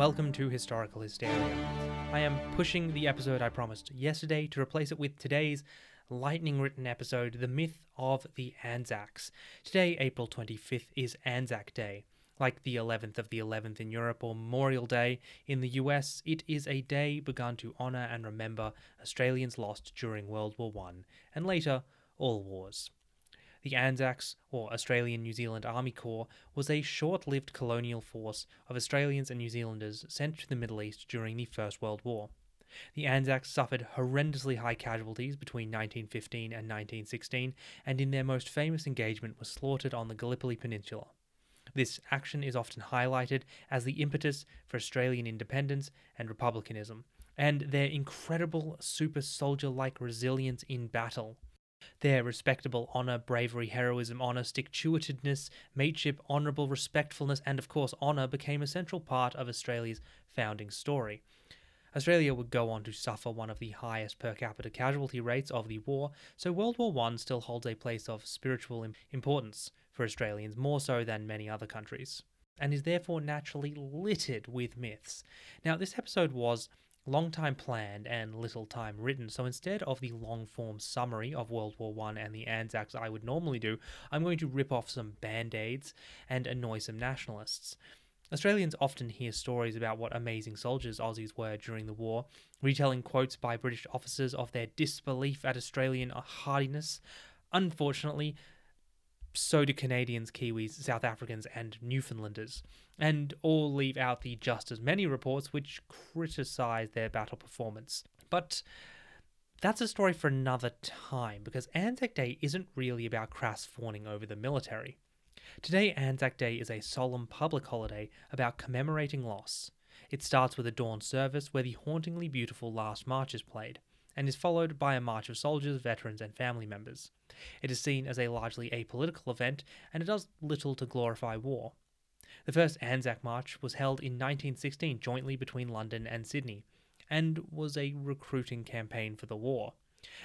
welcome to Historical Hysteria. I am pushing the episode I promised yesterday to replace it with today's lightning written episode, The Myth of the Anzacs. Today, April 25th, is Anzac Day. Like the 11th of the 11th in Europe or Memorial Day in the US, it is a day begun to honour and remember Australians lost during World War I and later all wars. The Anzacs, or Australian New Zealand Army Corps, was a short lived colonial force of Australians and New Zealanders sent to the Middle East during the First World War. The Anzacs suffered horrendously high casualties between 1915 and 1916, and in their most famous engagement was slaughtered on the Gallipoli Peninsula. This action is often highlighted as the impetus for Australian independence and republicanism, and their incredible super soldier like resilience in battle. Their respectable honour, bravery, heroism, honour, stick to itiveness, mateship, honourable respectfulness, and of course honour became a central part of Australia's founding story. Australia would go on to suffer one of the highest per capita casualty rates of the war, so World War I still holds a place of spiritual importance for Australians, more so than many other countries, and is therefore naturally littered with myths. Now, this episode was long time planned and little time written, so instead of the long form summary of World War I and the Anzacs I would normally do, I'm going to rip off some band aids and annoy some nationalists. Australians often hear stories about what amazing soldiers Aussies were during the war, retelling quotes by British officers of their disbelief at Australian hardiness. Unfortunately, so do Canadians, Kiwis, South Africans, and Newfoundlanders, and all leave out the just as many reports which criticise their battle performance. But that's a story for another time, because Anzac Day isn't really about crass fawning over the military. Today, Anzac Day is a solemn public holiday about commemorating loss. It starts with a dawn service where the hauntingly beautiful Last March is played, and is followed by a march of soldiers, veterans, and family members. It is seen as a largely apolitical event, and it does little to glorify war. The first Anzac March was held in 1916 jointly between London and Sydney, and was a recruiting campaign for the war.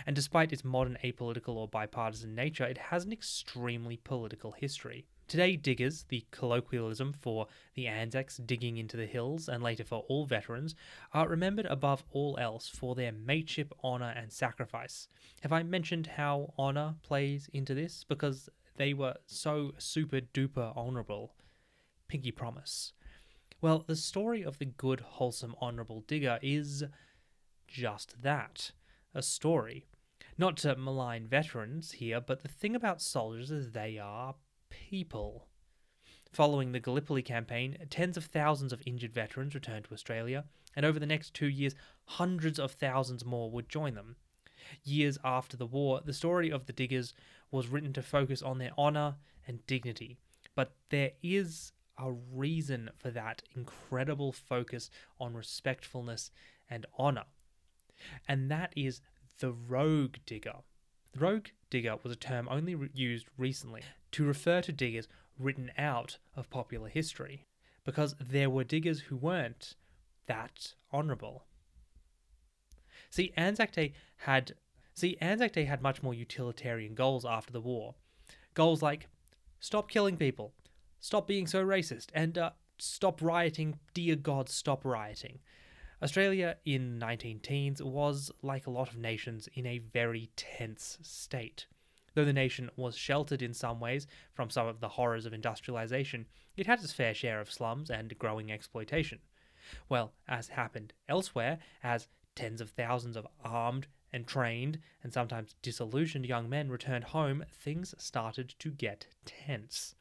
And despite its modern apolitical or bipartisan nature, it has an extremely political history. Today, diggers, the colloquialism for the Anzacs digging into the hills and later for all veterans, are remembered above all else for their mateship, honour, and sacrifice. Have I mentioned how honour plays into this? Because they were so super duper honourable. Pinky promise. Well, the story of the good, wholesome, honourable digger is just that a story. Not to malign veterans here, but the thing about soldiers is they are people. Following the Gallipoli campaign, tens of thousands of injured veterans returned to Australia, and over the next two years, hundreds of thousands more would join them. Years after the war, the story of the Diggers was written to focus on their honour and dignity, but there is a reason for that incredible focus on respectfulness and honour, and that is the rogue digger. The rogue digger was a term only re- used recently to refer to diggers written out of popular history, because there were diggers who weren't that honourable. See, Anzac Day had see Anzac Day had much more utilitarian goals after the war. Goals like stop killing people, stop being so racist, and uh, stop rioting. Dear God, stop rioting. Australia in 19 teens was, like a lot of nations, in a very tense state. Though the nation was sheltered in some ways from some of the horrors of industrialization, it had its fair share of slums and growing exploitation. Well, as happened elsewhere, as tens of thousands of armed and trained and sometimes disillusioned young men returned home, things started to get tense.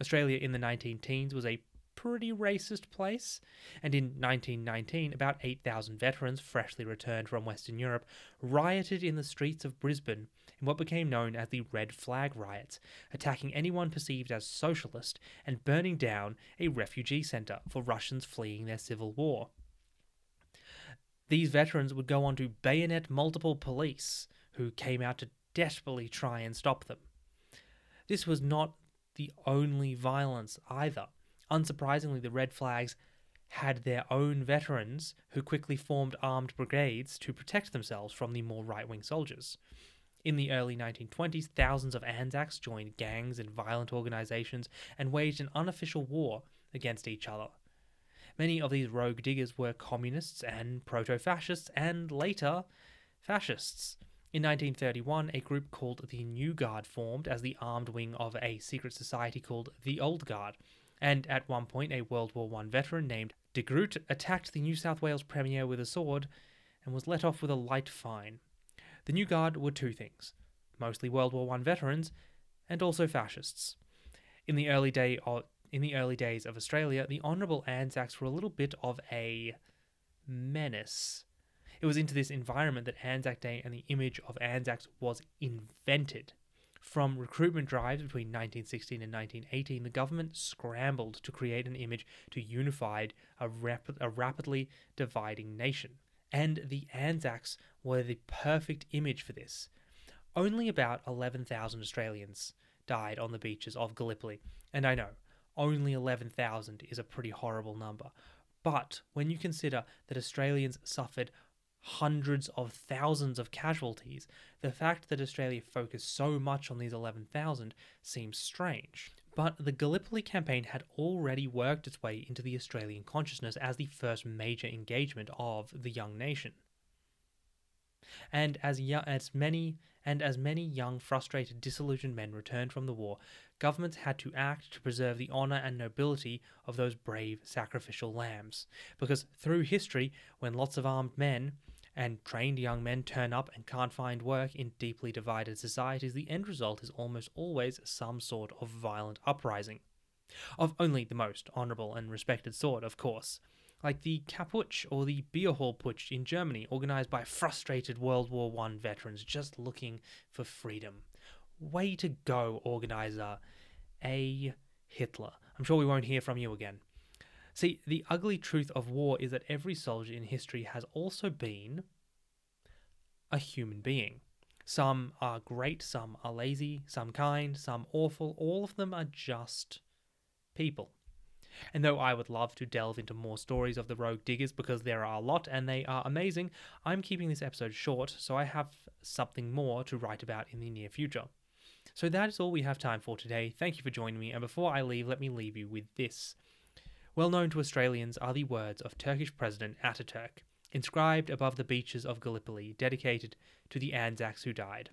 Australia in the 19 teens was a pretty racist place. And in 1919, about 8,000 veterans freshly returned from Western Europe rioted in the streets of Brisbane in what became known as the Red Flag Riots, attacking anyone perceived as socialist and burning down a refugee centre for Russians fleeing their civil war. These veterans would go on to bayonet multiple police who came out to desperately try and stop them. This was not the only violence either. Unsurprisingly, the Red Flags had their own veterans who quickly formed armed brigades to protect themselves from the more right wing soldiers. In the early 1920s, thousands of Anzacs joined gangs and violent organizations and waged an unofficial war against each other. Many of these rogue diggers were communists and proto fascists, and later, fascists. In 1931, a group called the New Guard formed as the armed wing of a secret society called the Old Guard. And at one point, a World War I veteran named De Groot attacked the New South Wales Premier with a sword and was let off with a light fine. The New Guard were two things mostly World War I veterans and also fascists. In the early day of in the early days of Australia, the Honourable Anzacs were a little bit of a menace. It was into this environment that Anzac Day and the image of Anzacs was invented. From recruitment drives between 1916 and 1918, the government scrambled to create an image to unify a, rap- a rapidly dividing nation. And the Anzacs were the perfect image for this. Only about 11,000 Australians died on the beaches of Gallipoli, and I know, only 11,000 is a pretty horrible number. But when you consider that Australians suffered hundreds of thousands of casualties, the fact that Australia focused so much on these 11,000 seems strange. But the Gallipoli campaign had already worked its way into the Australian consciousness as the first major engagement of the young nation. And as, as many and as many young, frustrated, disillusioned men returned from the war, governments had to act to preserve the honour and nobility of those brave, sacrificial lambs. Because through history, when lots of armed men and trained young men turn up and can't find work in deeply divided societies, the end result is almost always some sort of violent uprising. Of only the most honourable and respected sort, of course. Like the Kapp Putsch or the Beerhall-Putsch in Germany, organised by frustrated World War I veterans just looking for freedom. Way to go, organiser. A. Hitler. I'm sure we won't hear from you again. See, the ugly truth of war is that every soldier in history has also been a human being. Some are great, some are lazy, some kind, some awful. All of them are just people. And though I would love to delve into more stories of the rogue diggers because there are a lot and they are amazing, I'm keeping this episode short so I have something more to write about in the near future. So that is all we have time for today. Thank you for joining me, and before I leave, let me leave you with this. Well known to Australians are the words of Turkish President Ataturk, inscribed above the beaches of Gallipoli, dedicated to the Anzacs who died.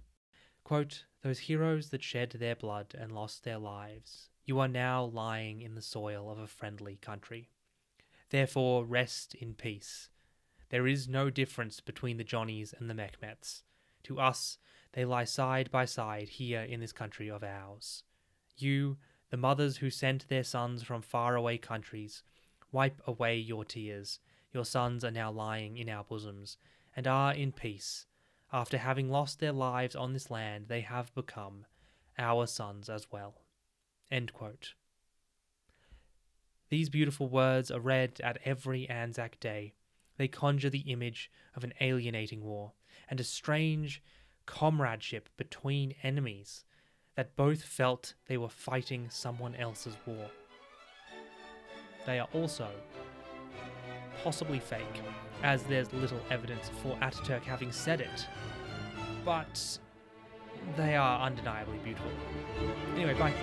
Quote, Those heroes that shed their blood and lost their lives, you are now lying in the soil of a friendly country. Therefore, rest in peace. There is no difference between the Johnnies and the Mehmets. To us, they lie side by side here in this country of ours. You, the mothers who sent their sons from faraway countries, wipe away your tears. Your sons are now lying in our bosoms, and are in peace. After having lost their lives on this land, they have become our sons as well. These beautiful words are read at every Anzac Day. They conjure the image of an alienating war and a strange comradeship between enemies that both felt they were fighting someone else's war. They are also possibly fake, as there's little evidence for Ataturk having said it. But they are undeniably beautiful. Anyway, bye.